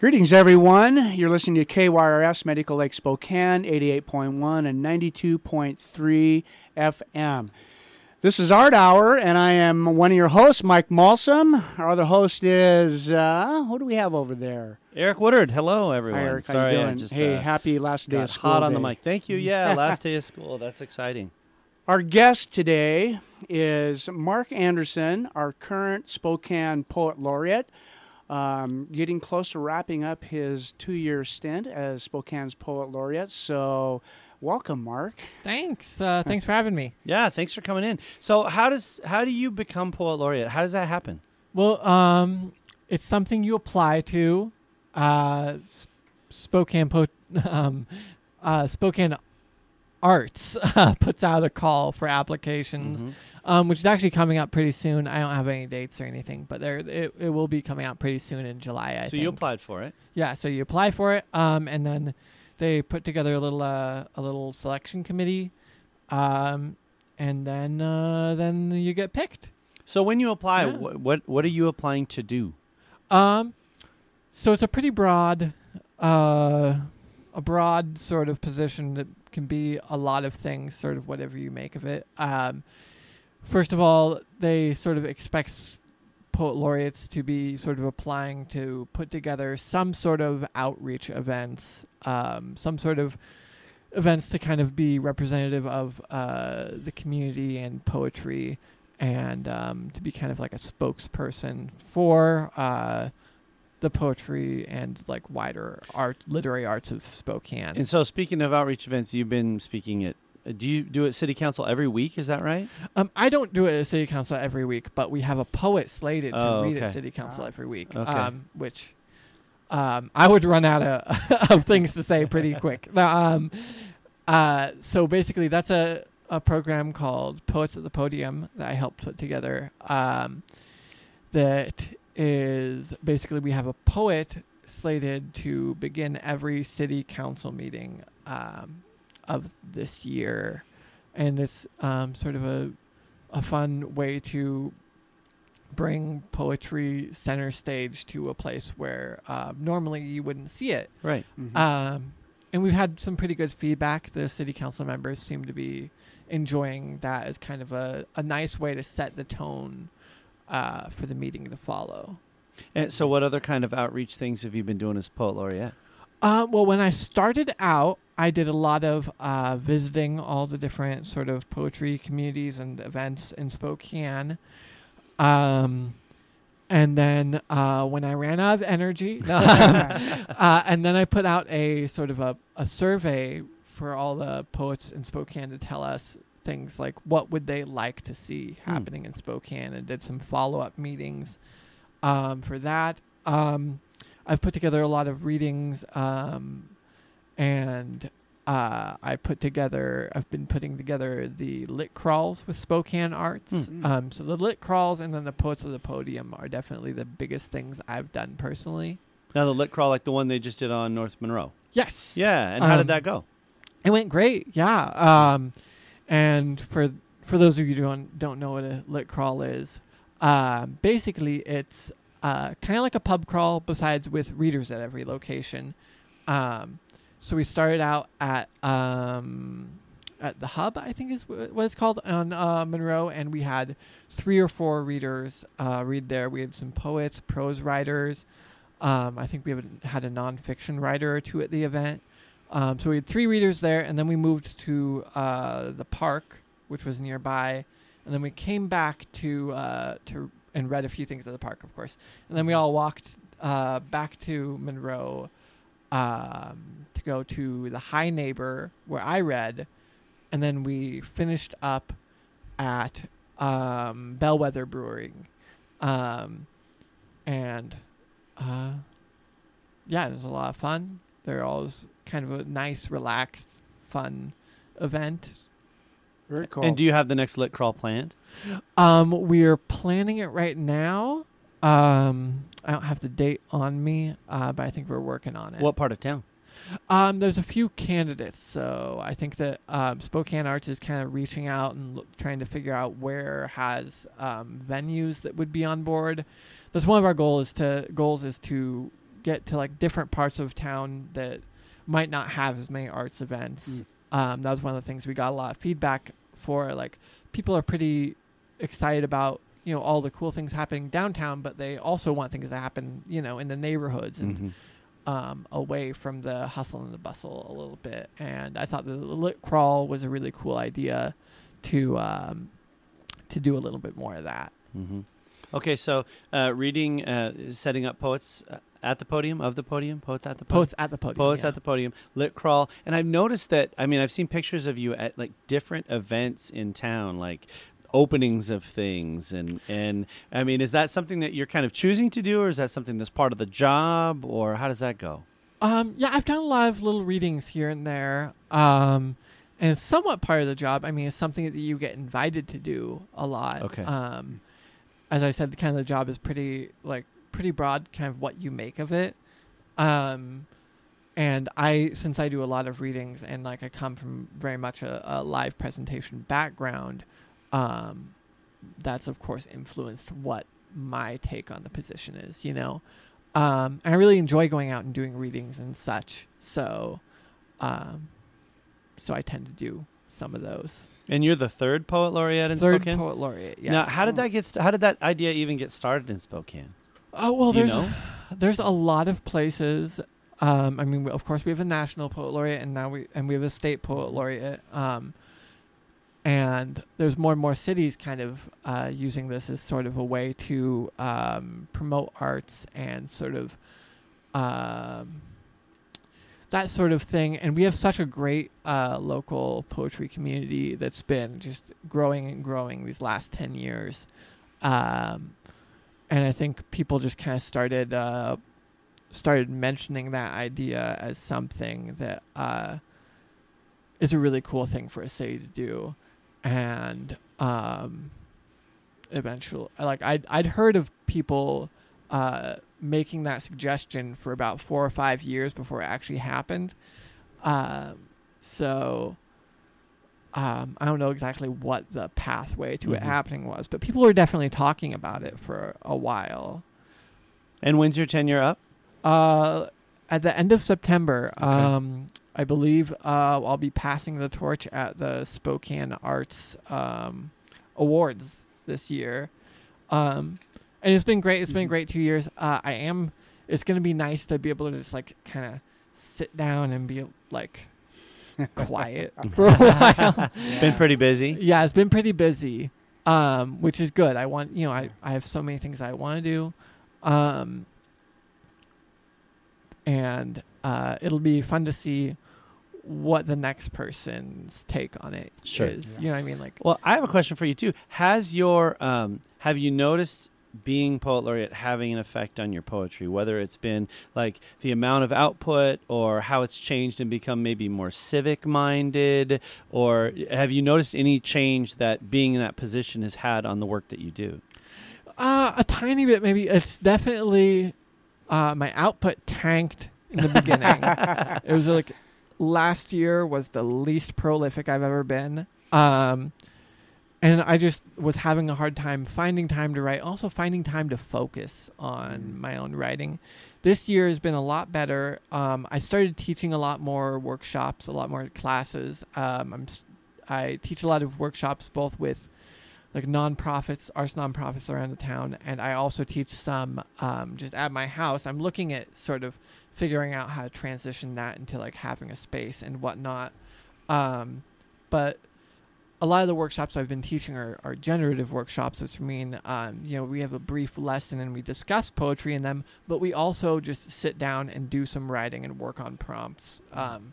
Greetings, everyone. You're listening to KYRS Medical Lake Spokane, 88.1 and 92.3 FM. This is Art Hour, and I am one of your hosts, Mike Malsum. Our other host is, uh, who do we have over there? Eric Woodard. Hello, everyone. Hi, Eric. How Sorry, you doing? just, hey, uh, happy last day of school. hot on the mic. Thank you. Yeah, last day of school. That's exciting. Our guest today is Mark Anderson, our current Spokane Poet Laureate, um, getting close to wrapping up his two year stint as Spokane's Poet Laureate. So, welcome, Mark. Thanks. Uh, thanks for having me. Yeah, thanks for coming in. So, how does how do you become poet laureate? How does that happen? Well, um, it's something you apply to. Uh, Spokane po- um, uh, Spokane Arts puts out a call for applications, Mhm. um, which is actually coming up pretty soon. I don't have any dates or anything, but there it, it will be coming out pretty soon in July. I So think. you applied for it. Yeah, so you apply for it, um, and then they put together a little uh, a little selection committee, um, and then uh, then you get picked. So when you apply, Yeah. wh- what what are you applying to do? Um, so it's a pretty broad, uh, a broad sort of position that can be a lot of things, sort of whatever you make of it. Um, first of all, they sort of expect poet laureates to be sort of applying to put together some sort of outreach events, um, some sort of events to kind of be representative of uh, the community and poetry and um, to be kind of like a spokesperson for uh, the poetry and like wider art, literary arts of Spokane. And so, speaking of outreach events, you've been speaking at. uh, Do you do it city council every week? Is that right? um, I don't do it at City Council every week, but we have a poet slated Oh, to read okay. at City Council Ah. every week, Okay. um, which um, I would run out of, of things to say pretty quick. Um, uh, so basically, that's a, a program called Poets at the Podium that I helped put together. Um, that is basically we have a poet slated to begin every city council meeting um, of this year, and it's um, sort of a a fun way to bring poetry center stage to a place where uh, normally you wouldn't see it. Right. Mhm. Um, and we've had some pretty good feedback. The city council members seem to be enjoying that as kind of a, a nice way to set the tone uh, for the meeting to follow. And so, what other kind of outreach things have you been doing as poet laureate? Uh, well, when I started out, I did a lot of uh, visiting all the different sort of poetry communities and events in Spokane. Um, and then uh, when I ran out of energy, uh, and then I put out a sort of a, a survey for all the poets in Spokane to tell us things like what would they like to see Hmm. happening in Spokane, and did some follow up meetings um, for that. Um, I've put together a lot of readings, um, and uh, I put together. I've been putting together the lit crawls with Spokane Arts. Hmm. Um, so the lit crawls and then the poets of the podium are definitely the biggest things I've done personally. Now, the lit crawl, like the one they just did on North Monroe. Yes. Yeah. And how Um, did that go? It went great. Yeah. Um, and for for those of you who don't don't know what a lit crawl is, um, basically it's uh, kind of like a pub crawl, besides with readers at every location. Um, so we started out at um, at the hub, I think is wh- what it's called on uh, Monroe, and we had three or four readers uh, read there. We had some poets, prose writers. Um, I think we had a nonfiction writer or two at the event. Um, so we had three readers there, and then we moved to uh, the park, which was nearby, and then we came back to uh, to and read a few things at the park, of course, and then we all walked uh, back to Monroe um, to go to the High Neighbor where I read, and then we finished up at um, Bellwether Brewing, um, and uh, yeah, it was a lot of fun. They're always kind of a nice, relaxed, fun event. Very cool. And do you have the next lit crawl planned? Um, we're planning it right now. Um, I don't have the date on me, uh, but I think we're working on it. What part of town? Um, there's a few candidates, so I think that um, Spokane Arts is kind of reaching out and look, trying to figure out where has um, venues that would be on board. That's one of our goals. To goals is to get to like different parts of town that might not have as many arts events. Mm. Um, that was one of the things we got a lot of feedback for. Like people are pretty excited about you know all the cool things happening downtown, but they also want things to happen you know in the neighborhoods and Mhm. um, away from the hustle and the bustle a little bit. And I thought the lit crawl was a really cool idea to um, to do a little bit more of that. hmm Okay, so uh, reading, uh, setting up poets uh, at the podium, of the podium, poets at the podium. Poets at the podium. Poets yeah. at the podium, lit crawl, and I've noticed that. I mean, I've seen pictures of you at like different events in town, like openings of things, and and I mean, is that something that you're kind of choosing to do, or is that something that's part of the job, or how does that go? Um, yeah, I've done a lot of little readings here and there. Um, and it's somewhat part of the job. I mean, it's something that you get invited to do a lot. Okay. Um, as I said, the kind of the job is pretty like pretty broad, kind of what you make of it. Um, and I, since I do a lot of readings and like I come from very much a, a live presentation background, um, that's of course influenced what my take on the position is. You know, um, and I really enjoy going out and doing readings and such. So, um, so I tend to do some of those. And you're the third poet laureate in Third Spokane. poet laureate. Yes. Now, how did that get? St- how did that idea even get started in Spokane? Oh well, Do you there's know? there's a lot of places. Um, I mean, of course, we have a national poet laureate, and now we and we have a state poet laureate. Um, and there's more and more cities kind of uh, using this as sort of a way to um, promote arts and sort of um, that sort of thing. And we have such a great uh, local poetry community that's been just growing and growing these last ten years. Um, and I think people just kind of started uh, started mentioning that idea as something that uh, is a really cool thing for a city to do, and um, eventually, like I'd I'd heard of people uh, making that suggestion for about four or five years before it actually happened. Um, so um, I don't know exactly what the pathway to it Mhm. happening was, but people were definitely talking about it for a while. And when's your tenure up? Uh, at the end of September, Okay. um, I believe uh, I'll be passing the torch at the Spokane Arts um, Awards this year. Um, and it's been great. It's been Mhm. great two years. Uh, I am. It's gonna be nice to be able to just like kind of sit down and be like quiet for a while. Been pretty busy. Yeah, it's been pretty busy, um, which is good. I want you know I, I have so many things I want to do, um, and uh, it'll be fun to see what the next person's take on it is. Sure. Yeah. You know what I mean? Like Well, I have a question for you too. Has your um, have you noticed being poet laureate having an effect on your poetry? Whether it's been like the amount of output, or how it's changed and become maybe more civic minded, or have you noticed any change that being in that position has had on the work that you do? uh, a tiny bit, maybe. It's definitely uh, my output tanked in the beginning. it was like last year was the least prolific I've ever been. Um, and I just was having a hard time finding time to write, also finding time to focus on Mm. my own writing. This year has been a lot better. Um, I started teaching a lot more workshops, a lot more classes. Um, I'm I teach a lot of workshops both with like nonprofits, arts nonprofits around the town, and I also teach some um, just at my house. I'm looking at sort of figuring out how to transition that into like having a space and whatnot. Um, but a lot of the workshops I've been teaching are, are generative workshops, which mean um, you know we have a brief lesson and we discuss poetry in them, but we also just sit down and do some writing and work on prompts. Um,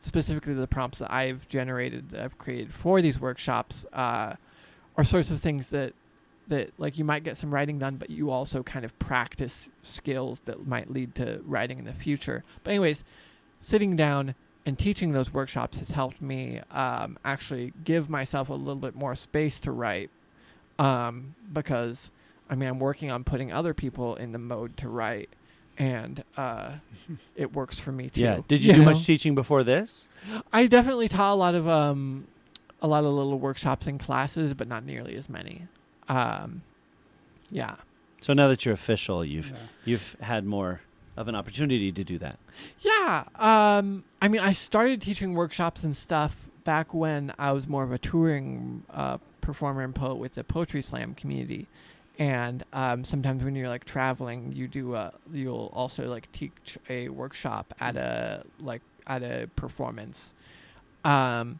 specifically, the prompts that I've generated, that I've created for these workshops, uh, are sorts of things that that like you might get some writing done, but you also kind of practice skills that might lead to writing in the future. But anyways, sitting down and teaching those workshops has helped me um, actually give myself a little bit more space to write um, because I mean I'm working on putting other people in the mode to write and uh, it works for me too. Yeah. Did you, do know? much teaching before this? I definitely taught a lot of um, a lot of little workshops and classes, but not nearly as many. Um, yeah. So now that you're official, you've Yeah. you've had more of an opportunity to do that. Yeah. Um, I mean, I started teaching workshops and stuff back when I was more of a touring uh, performer and poet with the poetry slam community. And um, sometimes when you're like traveling, you do a, you'll also like teach a workshop at a like at a performance. Um,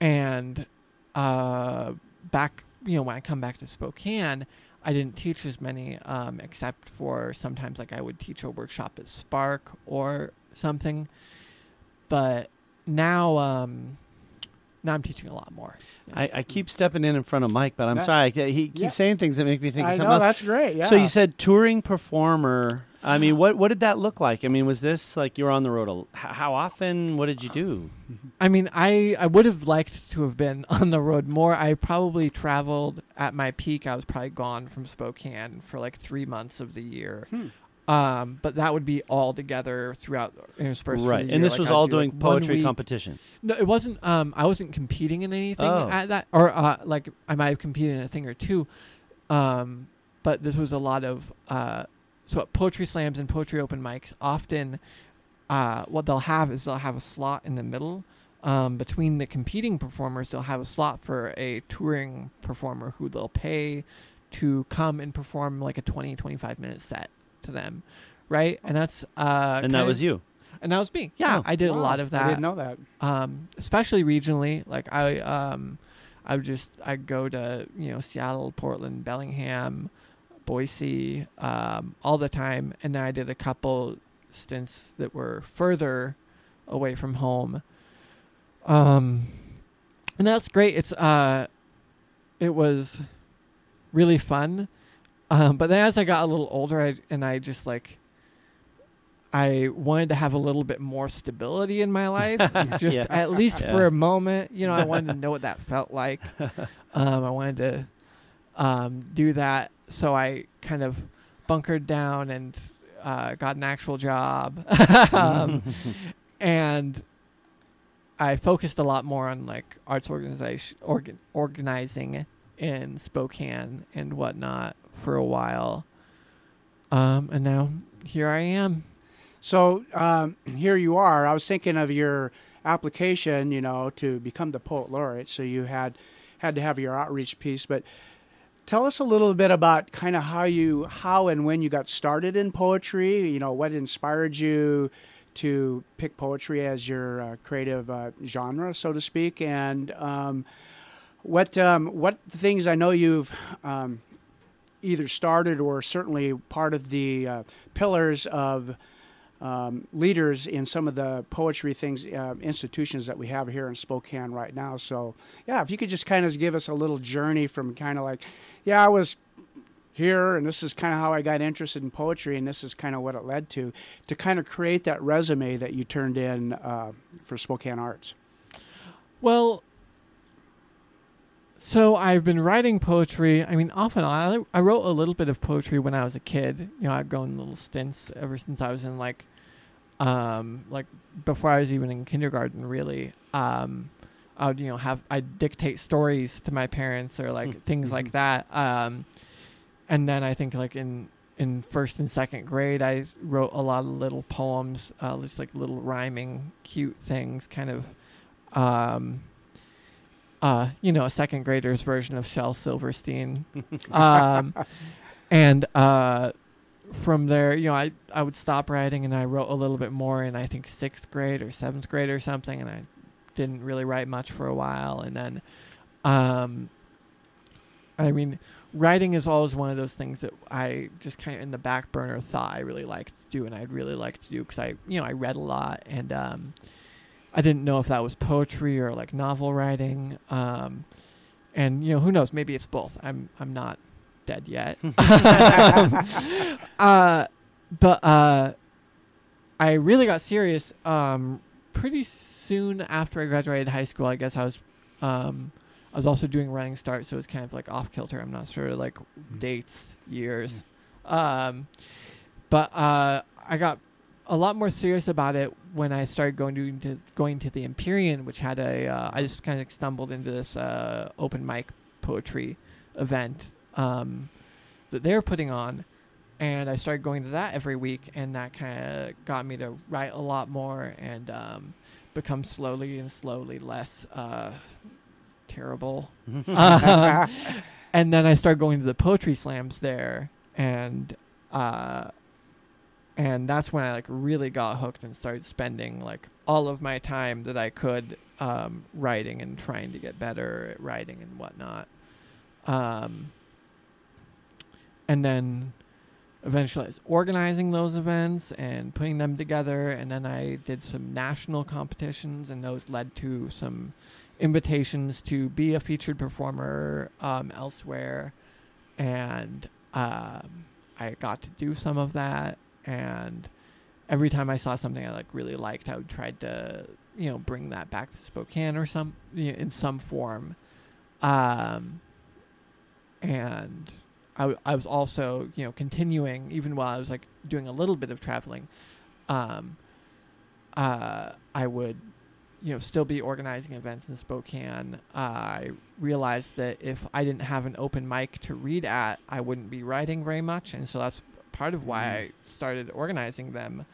and uh, back, you know, when I come back to Spokane, I didn't teach as many, um, except for sometimes like I would teach a workshop at Spark or something. But now, um, now I'm teaching a lot more. Yeah. I, I keep stepping in in front of Mike, but I'm That- sorry. I- He keeps Yeah. saying things that make me think I something know else. that's great. Yeah. So you said touring performer. I mean, what what did that look like? I mean, was this like you were on the road? A, h- how often? What did you do? I mean, I, I would have liked to have been on the road more. I probably traveled at my peak. I was probably gone from Spokane for like three months of the year. Hmm. Um, but that would be all together throughout interspersed right, and year. this Like, was I'd all do, doing like, poetry week- competitions. No, it wasn't. Um, I wasn't competing in anything Oh. at that, or uh, like I might have competed in a thing or two. Um, but this was a lot of uh, so at poetry slams and poetry open mics. Often, uh, what they'll have is they'll have a slot in the middle. Um, between the competing performers, they'll have a slot for a touring performer who they'll pay to come and perform like a 20, 25 minute set to them, right? And that's uh, and that was you. and that was me. Yeah, Oh, I did a lot of that I didn't know that. um, especially regionally. Like I, um, I would just I go to you know Seattle, Portland, Bellingham, Boise, um, all the time, and then I did a couple stints that were further away from home. Um, and that's great. It's uh, it was really fun. Um, but then as I got a little older, I, and I just like. I wanted to have a little bit more stability in my life, just Yeah. at least Yeah. for a moment. You know, I wanted to know what that felt like. Um, I wanted to um, do that, so I kind of bunkered down and uh, got an actual job, um, and I focused a lot more on like arts organization, organ, organizing in Spokane and whatnot for a while. Um, and now here I am. So um, here you are. I was thinking of your application, you know, to become the poet laureate. So you had had to have your outreach piece, but tell us a little bit about kind of how you, how and when you got started in poetry. You know, what inspired you to pick poetry as your uh, creative uh, genre, so to speak, and um, what um, what things I know you've um, either started or certainly part of the uh, pillars of um, leaders in some of the poetry things, uh, institutions that we have here in Spokane right now. So, yeah, if you could just kind of give us a little journey from kind of like, yeah, I was here and this is kind of how I got interested in poetry and this is kind of what it led to, to kind of create that resume that you turned in uh, for Spokane Arts. Well, so I've been writing poetry. I mean, off and on. I, I wrote a little bit of poetry when I was a kid. You know, I've gone little stints ever since I was in like, um, like before I was even in kindergarten. Really, um, I would you know have I dictate stories to my parents or like things like that. Um, and then I think like in in first and second grade, I wrote a lot of little poems, uh, just like little rhyming, cute things, kind of um uh you know a second grader's version of Shel Silverstein. Um and uh from there you know I I would stop writing and I wrote a little bit more in I think 6th grade or 7th grade or something and I didn't really write much for a while. And then um I mean writing is always one of those things that I just kind of in the back burner thought I really liked to do and I'd really like to do because I you know I read a lot and um I didn't know if that was poetry or like novel writing. Um, and you know, who knows? Maybe it's both. I'm I'm not dead yet. uh, but uh, I really got serious um, pretty soon after I graduated high school. I guess I was um, I was also doing running start, so it's kind of like off kilter. I'm not sure like dates, years. Um, but uh, I got a lot more serious about it when I started going to, to going to the Empyrean, which had a. Uh, I just kind of stumbled into this uh, open mic poetry event um, that they're putting on, and I started going to that every week, and that kind of got me to write a lot more and um, become slowly and slowly less uh, terrible. And then I started going to the poetry slams there, and uh, and that's when I like really got hooked and started spending like all of my time that I could um, writing and trying to get better at writing and whatnot. Um, and then eventually I was organizing those events and putting them together, and then I did some national competitions, and those led to some invitations to be a featured performer um, elsewhere, and um, I got to do some of that. And every time I saw something I like really liked, I would try to you know bring that back to Spokane or some you know, in some form. Um, and I, w- I was also you know continuing even while I was like doing a little bit of traveling. Um, uh, I would you know still be organizing events in Spokane. Uh, I realized that if I didn't have an open mic to read at, I wouldn't be writing very much, and so that's part of why Mhm. I started organizing them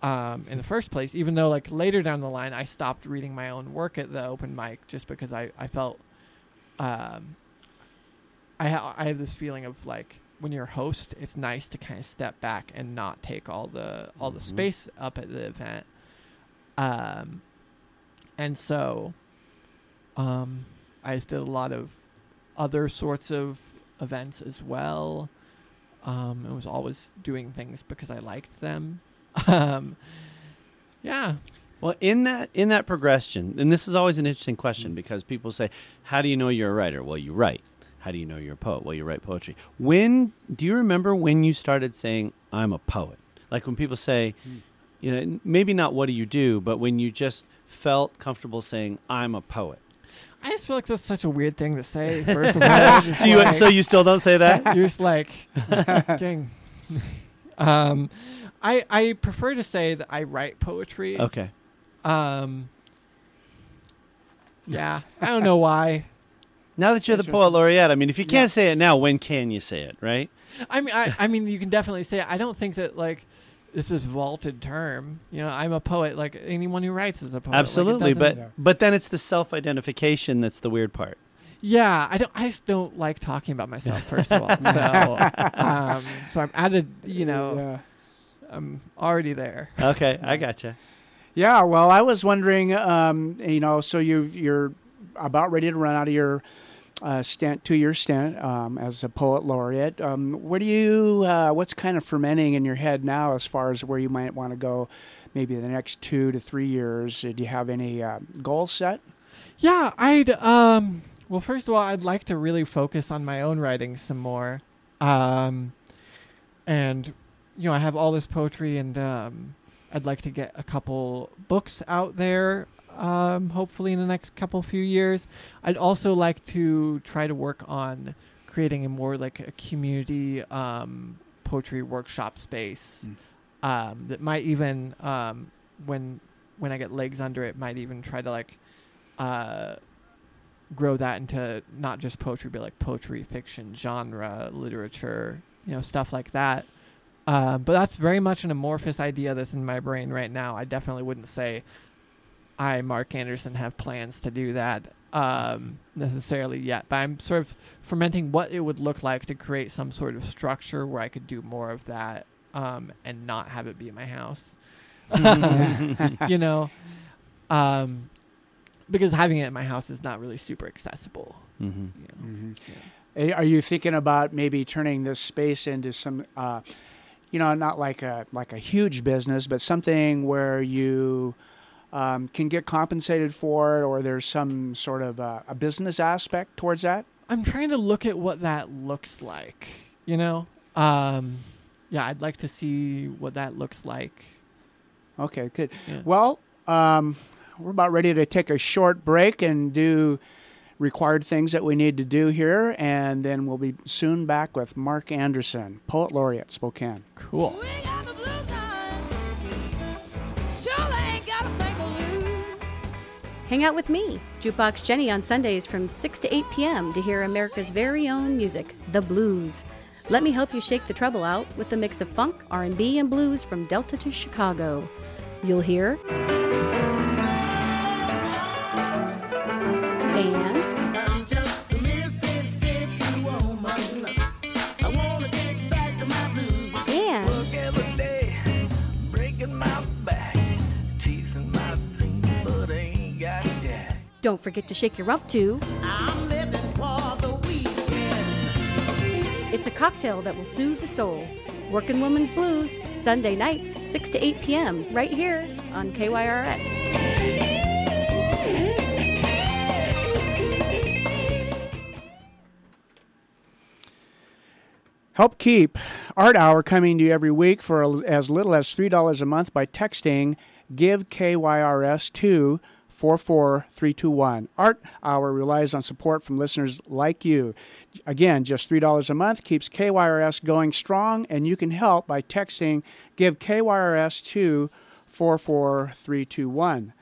um, in the first place. Even though like later down the line, I stopped reading my own work at the open mic just because I I felt um, I ha- I have this feeling of like when you're a host, it's nice to kind of step back and not take all the all the Mhm. space up at the event. Um, and so, um, I just did a lot of other sorts of events as well. Um, I was always doing things because I liked them. um, yeah, Well, in that in that progression, and this is always an interesting question because people say, "How do you know you're a writer?" Well, you write. How do you know you're a poet? Well, you write poetry. When do you remember when you started saying, "I'm a poet"? Like when people say, Hmm. you know, maybe not what do you do, but when you just felt comfortable saying, "I'm a poet." I just feel like that's such a weird thing to say. First of all, Do you, like- so you still don't say that? you're just like, dang. um, I I prefer to say that I write poetry. Okay. Um, yeah, I don't know why. Now that you're the poet laureate, I mean, if you can't Yeah. say it now, when can you say it? Right? I mean, I, I mean, you can definitely say. It. I don't think that like this is vaulted term. You know, I'm a poet. Like anyone who writes is a poet. Absolutely, doesn't- but but then it's the self-identification that's the weird part. yeah, I don't. I just don't like talking about myself. First of all, so um, so I'm added. You know, Yeah. I'm already there. Okay, I gotcha. Yeah, well, I was wondering, um, you know, so you you're about ready to run out of your uh, stint, two-year stint um, as a poet laureate. Um, what do you, uh, what's kind of fermenting in your head now as far as where you might want to go, maybe the next two to three years? Do you have any uh, goals set? Yeah, I'd um well first of all I'd like to really focus on my own writing some more. Um and you know, I have all this poetry and um I'd like to get a couple books out there um hopefully in the next couple few years. I'd also like to try to work on creating a more like a community um poetry workshop space Mm. um that might even um when when I get legs under it might even try to like uh, grow that into not just poetry, but like poetry, fiction, genre, literature, you know, stuff like that. Um, but that's very much an amorphous idea that's in my brain right now. I definitely wouldn't say I, Mark Anderson, have plans to do that um, necessarily yet. But I'm sort of fermenting what it would look like to create some sort of structure where I could do more of that um, and not have it be in my house. you know, um, because having it in my house is not really super accessible. hmm You know? hmm Yeah. Are you thinking about maybe turning this space into some, uh, you know, not like a like a huge business, but something where you um, can get compensated for it, or there's some sort of uh, a business aspect towards that? I'm trying to look at what that looks like. You know, um, yeah, I'd like to see what that looks like. Okay, good. Yeah. Well, um, we're about ready to take a short break and do required things that we need to do here, and then we'll be soon back with Mark Anderson, Poet Laureate, Spokane. Cool. Hang out with me, Jukebox Jenny, on Sundays from 6 to 8 p.m. to hear America's very own music, the blues. Let me help you shake the trouble out with a mix of funk, R&B, and blues from Delta to Chicago. You'll hear don't forget to shake your rump too. I'm living for the weekend. It's a cocktail that will soothe the soul. Working Woman's Blues, Sunday nights, 6 to 8 p.m., right here on KYRS. Help keep Art Hour coming to you every week for as little as $3 a month by texting Give KYRS to 44321. Art Hour relies on support from listeners like you. Again, just $3 a month keeps KYRS going strong, and you can help by texting Give KYRS to 44321.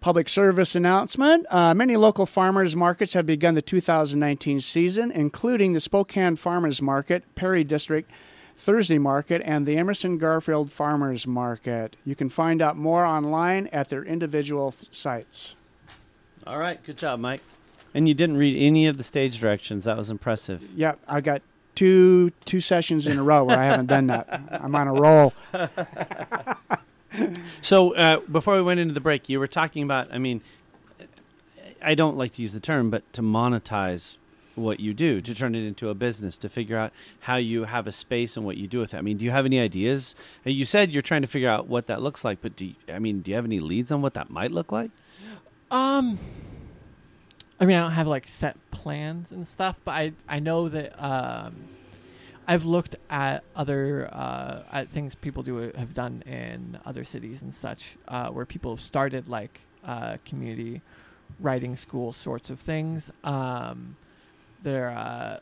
Public service announcement. Uh, many local farmers markets have begun the 2019 season, including the Spokane Farmers Market, Perry District Thursday Market, and the Emerson Garfield Farmers Market. You can find out more online at their individual f- sites. All right, good job, Mike. And you didn't read any of the stage directions. That was impressive. Yeah, I got two two sessions in a row where I haven't done that. I'm on a roll. So uh, before we went into the break, you were talking about. I mean, I don't like to use the term, but to monetize what you do, to turn it into a business, to figure out how you have a space and what you do with it. I mean, do you have any ideas? Uh, You said you're trying to figure out what that looks like, but do you, I mean, do you have any leads on what that might look like? Um, I mean, I don't have like set plans and stuff, but I I know that um, I've looked at other uh, at things people do have done in other cities and such, uh, where people have started like uh, community writing school sorts of things. Um, they're uh,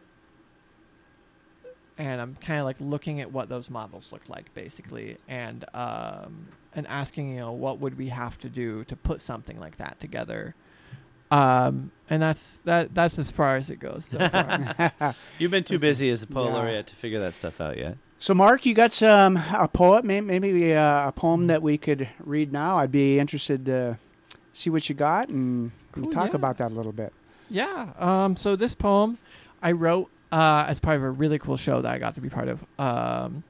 and I'm kind of like looking at what those models look like basically, and um, and asking you know what would we have to do to put something like that together. Um, and that's that. That's as far as it goes so far. You've been too busy as a poet Yeah. laureate to figure that stuff out yet. So, Mark, you got some a poet, may- maybe uh, a poem that we could read now. I'd be interested to see what you got and Cool, talk yeah. about that a little bit. Yeah. Um. So this poem, I wrote uh, as part of a really cool show that I got to be part of. Um,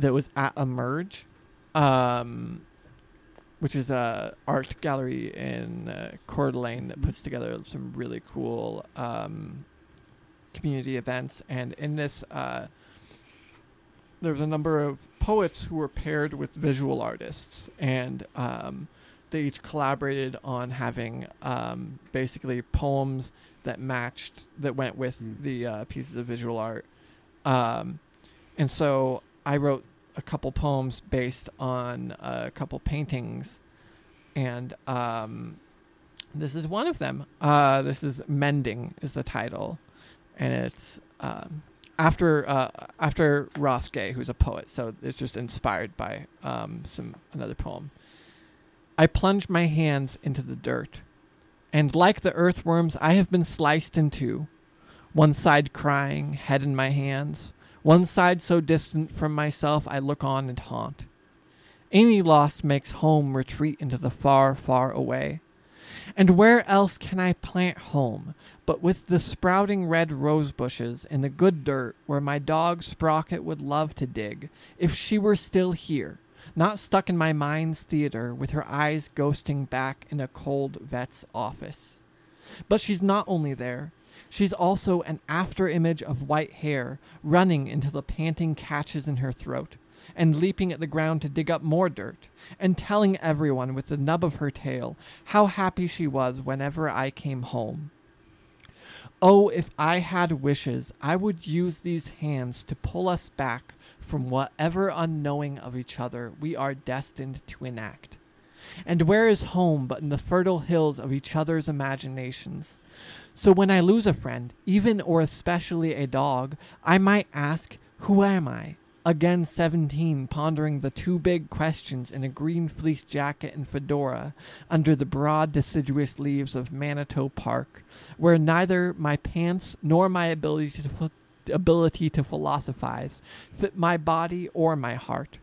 that was at Emerge, um, which is a art gallery in uh, Coeur d'Alene that puts together some really cool um, community events. And in this, uh, there was a number of poets who were paired with visual artists, and um, they each collaborated on having um, basically poems that matched that went with Mm. the uh, pieces of visual art. Um, and so I wrote a couple poems based on a couple paintings, and um, this is one of them. Uh, this is "Mending" is the title, and it's um, after uh, after Ross Gay, who's a poet. So it's just inspired by um, some another poem. I plunge my hands into the dirt, and like the earthworms, I have been sliced in two. One side crying, head in my hands. One side so distant from myself, I look on and haunt. Any loss makes home retreat into the far, far away. And where else can I plant home but with the sprouting red rose bushes in the good dirt where my dog Sprocket would love to dig if she were still here, not stuck in my mind's theater with her eyes ghosting back in a cold vet's office. But she's not only there. She's also an after image of white hair running into the panting catches in her throat and leaping at the ground to dig up more dirt and telling everyone with the nub of her tail how happy she was whenever I came home. Oh, if I had wishes, I would use these hands to pull us back from whatever unknowing of each other we are destined to enact. And where is home but in the fertile hills of each other's imaginations? So when I lose a friend, even or especially a dog, I might ask, Who am I? Again, 17, pondering the two big questions in a green fleece jacket and fedora under the broad deciduous leaves of Manitou Park, where neither my pants nor my ability to, ability to philosophize fit my body or my heart.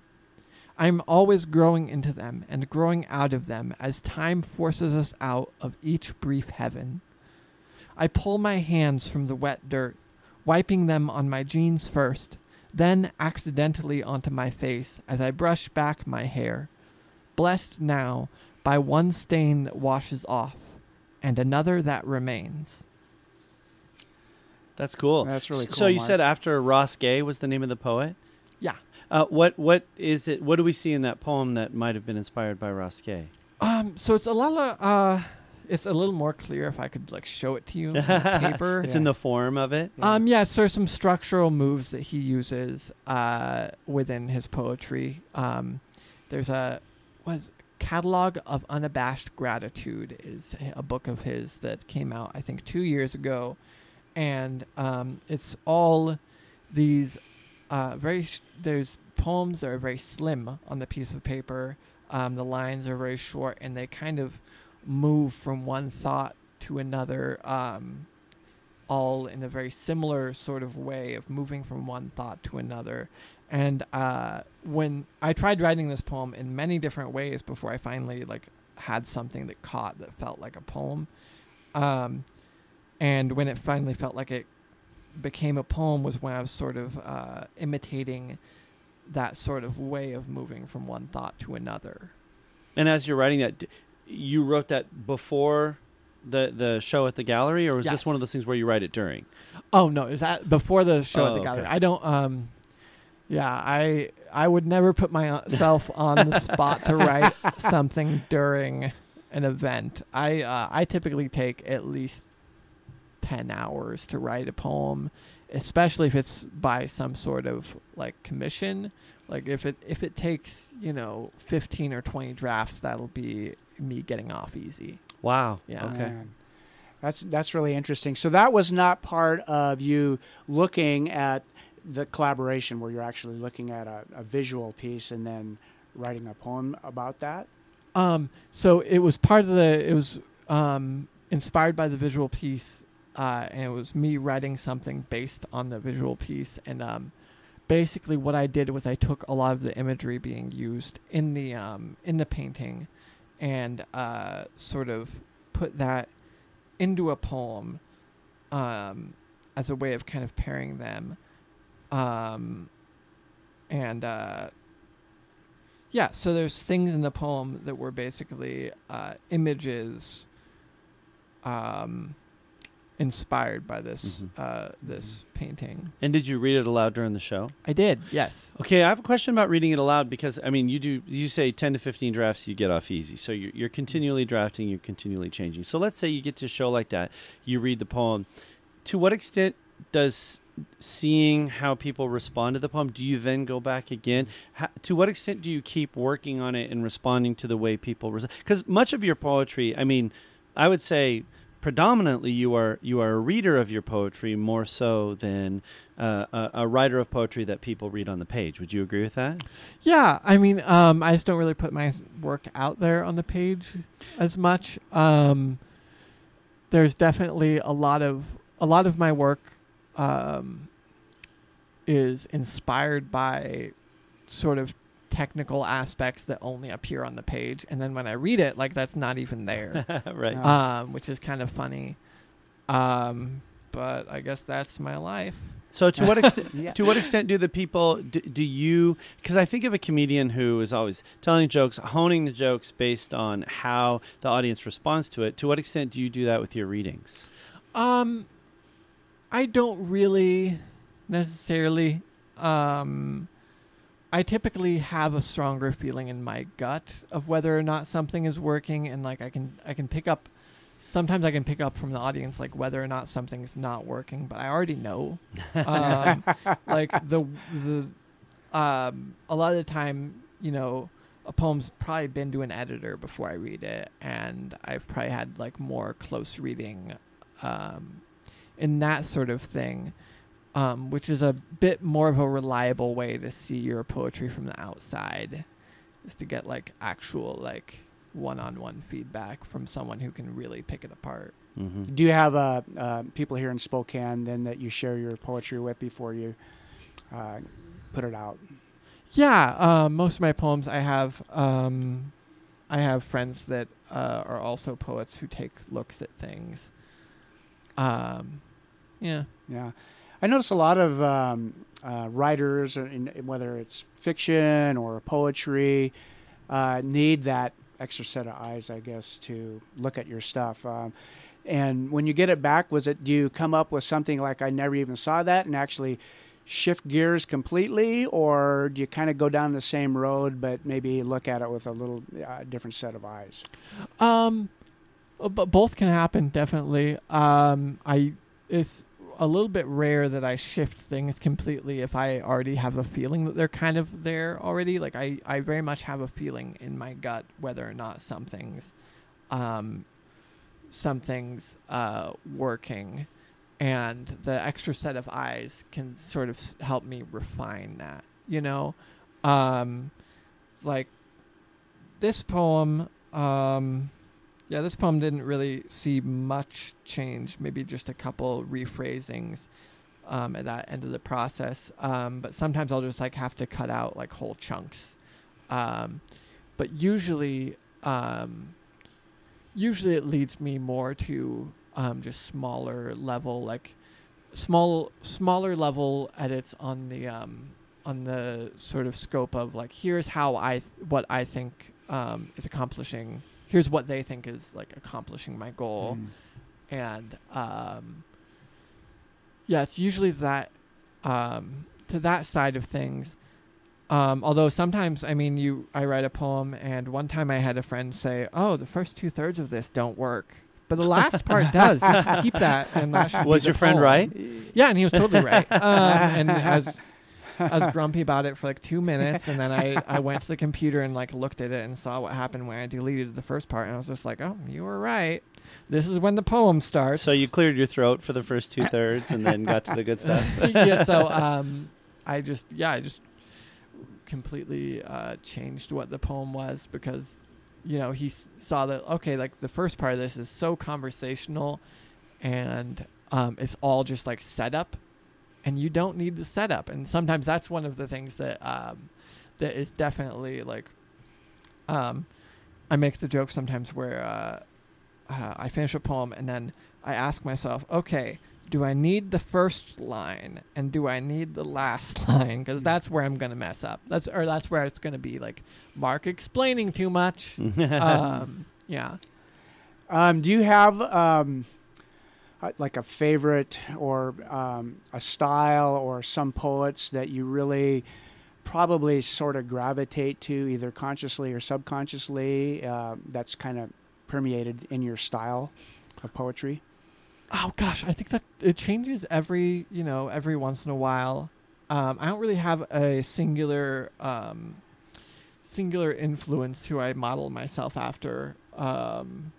I am always growing into them and growing out of them as time forces us out of each brief heaven. I pull my hands from the wet dirt, wiping them on my jeans first, then accidentally onto my face as I brush back my hair. Blessed now by one stain that washes off and another that remains. That's cool. That's really cool. So you Mark. said after Ross Gay was the name of the poet. Yeah. Uh, what what is it? What do we see in that poem that might have been inspired by Ross Gay? Um, so it's a lot of uh, it's a little more clear if I could like show it to you on paper. It's Yeah. in the form of it. Yeah. Um, yeah, so there's some structural moves that he uses uh, within his poetry. Um, there's a was catalog of unabashed gratitude is a book of his that came out I think two years ago, and um, it's all these uh, very sh- poems that are very slim on the piece of paper. Um, the lines are very short and they kind of move from one thought to another. Um, all in a very similar sort of way of moving from one thought to another. And uh, when I tried writing this poem in many different ways before I finally like had something that caught that felt like a poem, um, and when it finally felt like it became a poem was when I was sort of uh, imitating that sort of way of moving from one thought to another. And as you're writing that, you wrote that before the the show at the gallery, or was this one of those things where you write it during? Oh no, is that before the show at Oh, the gallery? okay. I don't. Um, yeah, I I would never put myself on the spot to write something during an event. I uh, I typically take at least ten hours to write a poem, especially if it's by some sort of like commission. Like if it if it takes you know fifteen or twenty drafts, that'll be me getting off easy. Wow. Yeah. Okay. Man. That's that's really interesting. So that was not part of you looking at the collaboration where you're actually looking at a, a visual piece and then writing a poem about that. Um, so it was part of the. It was um, inspired by the visual piece, uh, and it was me writing something based on the visual piece. And um, basically, what I did was I took a lot of the imagery being used in the um, in the painting, and uh, sort of put that into a poem, um, as a way of kind of pairing them, um, and. Uh, yeah, so there's things in the poem that were basically uh, images um, inspired by this Mhm. uh, this painting. And did you read it aloud during the show? I did, yes. Okay, I have a question about reading it aloud because I mean, you do you say ten to fifteen drafts, you get off easy. So you're, you're continually drafting, you're continually changing. So let's say you get to a show like that, you read the poem. To what extent does seeing how people respond to the poem, do you then go back again? How, to what extent do you keep working on it and responding to the way people respond? Because much of your poetry, I mean, I would say predominantly you are you are a reader of your poetry more so than uh, a, a writer of poetry that people read on the page. Would you agree with that? Yeah, I mean, um, I just don't really put my work out there on the page as much. Um, there's definitely a lot of a lot of my work um, is inspired by sort of technical aspects that only appear on the page, and then when I read it, like that's not even there. right. Um, which is kind of funny. Um, but I guess that's my life. So to what extent? Yeah. To what extent do the people do, do you? Because I think of a comedian who is always telling jokes, honing the jokes based on how the audience responds to it. To what extent do you do that with your readings? Um, I don't really necessarily. Um, I typically have a stronger feeling in my gut of whether or not something is working, and like I can I can pick up. Sometimes I can pick up from the audience like whether or not something's not working, but I already know. Um, like the the um, a lot of the time, you know, a poem's probably been to an editor before I read it, and I've probably had like more close reading, um, in that sort of thing, um, which is a bit more of a reliable way to see your poetry from the outside, is to get like actual like one-on-one feedback from someone who can really pick it apart. hmm Do you have uh, uh, people here in Spokane then that you share your poetry with before you uh, put it out? Yeah, um, most of my poems I have um, I have friends that uh, are also poets who take looks at things. Um, yeah. Yeah, I notice a lot of um, uh, writers, in, whether it's fiction or poetry, uh, need that extra set of eyes, I guess, to look at your stuff. Um, and when you get it back, was it? Do you come up with something like I never even saw that, and actually shift gears completely, or do you kind of go down the same road but maybe look at it with a little uh, different set of eyes? Um, uh, but both can happen definitely. Um, I it's a little bit rare that I shift things completely if I already have a feeling that they're kind of there already. Like I, I very much have a feeling in my gut whether or not something's, um, something's uh, working, and the extra set of eyes can sort of help me refine that. You know, um, like this poem. Um, yeah, this poem didn't really see much change, maybe just a couple rephrasings um, at that end of the process. Um, but sometimes I'll just like have to cut out like whole chunks. Um, but usually, um, usually it leads me more to um, just smaller level, like small, smaller level edits on the um, on the sort of scope of like here's how I th- what I think is accomplishing here's what they think is like accomplishing my goal Mm. and um yeah it's usually that um to that side of things um although sometimes i mean you i write a poem and one time i had a friend say oh the first two thirds of this don't work but the last part does keep that and that should be Was the your friend poem." right? yeah and he was totally right um and I was I was grumpy about it for like two minutes, and then I, I went to the computer and like looked at it and saw what happened when I deleted the first part, and I was just like, oh, you were right. This is when the poem starts. So you cleared your throat for the first two thirds and then got to the good stuff. yeah. So um, I just yeah, I just completely uh, changed what the poem was because you know he s- saw that okay, like the first part of this is so conversational, and um, it's all just like setup, and you don't need the setup. And sometimes that's one of the things that um, that is definitely like um, I make the joke sometimes where uh, uh, I finish a poem and then I ask myself, okay, do I need the first line and do I need the last line? Because that's where I'm gonna mess up. That's or that's where it's gonna be like Mark explaining too much. um, yeah. Um, do you have um, like a favorite or um, a style or some poets that you really probably sort of gravitate to, either consciously or subconsciously, uh, that's kind of permeated in your style of poetry? Oh gosh, I think that it changes every you know every once in a while. Um, I don't really have a singular um, singular influence who I model myself after. Um,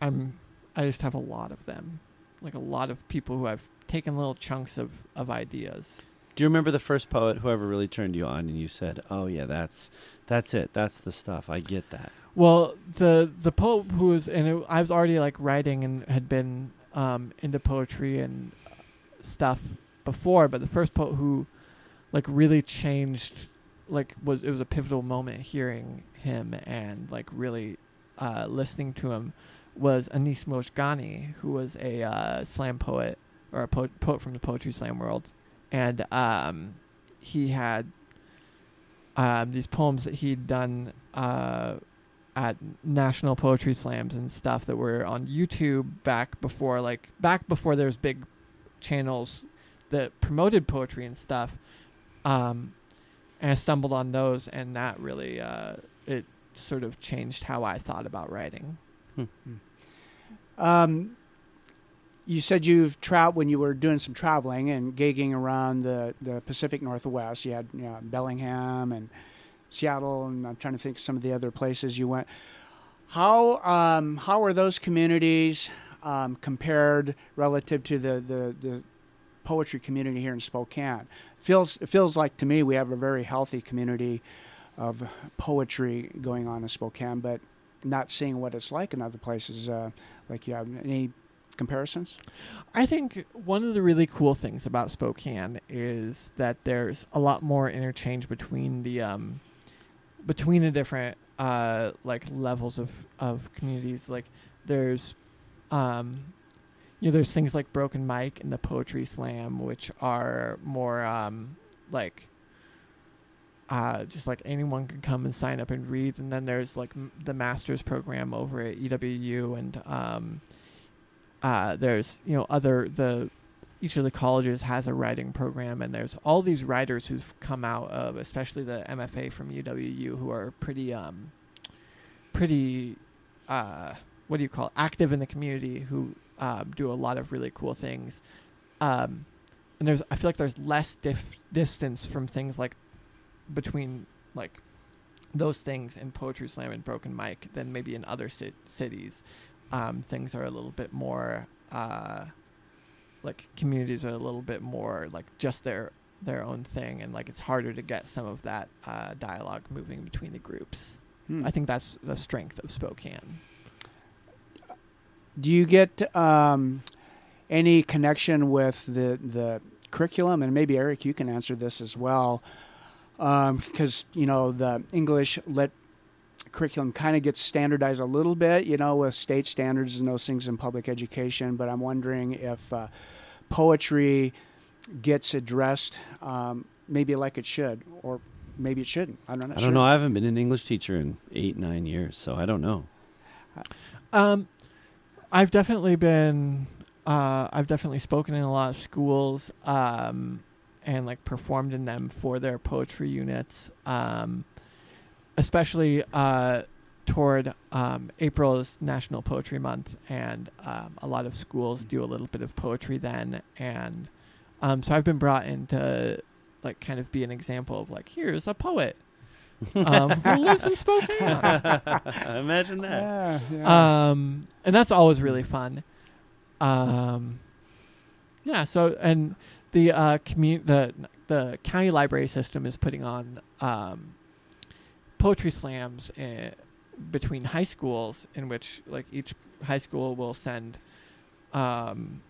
I'm I just have a lot of them, like a lot of people who I've taken little chunks of of ideas. Do you remember the first poet, who ever really turned you on, and you said, "Oh yeah, that's that's it. That's the stuff. I get that." Well, the the poet who was and it, I was already like writing and had been um, into poetry and stuff before, but the first poet who like really changed, like was it was a pivotal moment hearing him and like really uh, listening to him was Anis Mojgani, who was a uh, slam poet or a po- poet from the poetry slam world, and um, he had um, these poems that he'd done. Uh, at national poetry slams and stuff that were on YouTube back before like back before there was big channels that promoted poetry and stuff. Um, and I stumbled on those, and that really uh, it sort of changed how I thought about writing. Um, you said you've traveled when you were doing some traveling and gigging around the, the Pacific Northwest. You had you know, Bellingham and Seattle, and I'm trying to think some of the other places you went. How um, how are those communities um, compared relative to the, the, the poetry community here in Spokane? Feels it feels like to me we have a very healthy community of poetry going on in Spokane, but not seeing what it's like in other places. Uh, like you have any comparisons? I think one of the really cool things about Spokane is that there's a lot more interchange between the um, between the different uh, like levels of of communities. Like there's um, you know there's things like Broken Mic and the Poetry Slam, which are more um, like uh, just like anyone can come and sign up and read. And then there's like m- the master's program over at EWU, and um, uh, there's you know other the each of the colleges has a writing program, and there's all these writers who've come out of, especially the MFA from EWU, who are pretty um, pretty uh, what do you call it? active in the community, who um, do a lot of really cool things. Um, and there's I feel like there's less dif- distance from things like between like those things in poetry slam and broken mic than maybe in other ci- cities um, things are a little bit more uh, like communities are a little bit more like just their their own thing and like it's harder to get some of that uh, dialogue moving between the groups Hmm. i think that's the strength of spokane Do you get um, any connection with the the curriculum? And maybe Eric, you can answer this as well, because you know the English lit curriculum kind of gets standardized a little bit, you know, with state standards and those things in public education. But I'm wondering if uh, poetry gets addressed, um, maybe like it should, or maybe it shouldn't. I'm not I don't know. I haven't been an English teacher in eight, nine years, so I don't know. Um, I've definitely been. Uh, I've definitely spoken in a lot of schools, um, and like performed in them for their poetry units. Um, especially uh, toward um, April is National Poetry Month, and um, a lot of schools do a little bit of poetry then, and um, so I've been brought in to like kind of be an example of like here's a poet um, who lives in Spokane. Imagine that. Yeah, yeah. um, and that's always really fun. Um, yeah. So and the uh, commu- the the county library system is putting on um, poetry slams uh between high schools, in which like each high school will send um,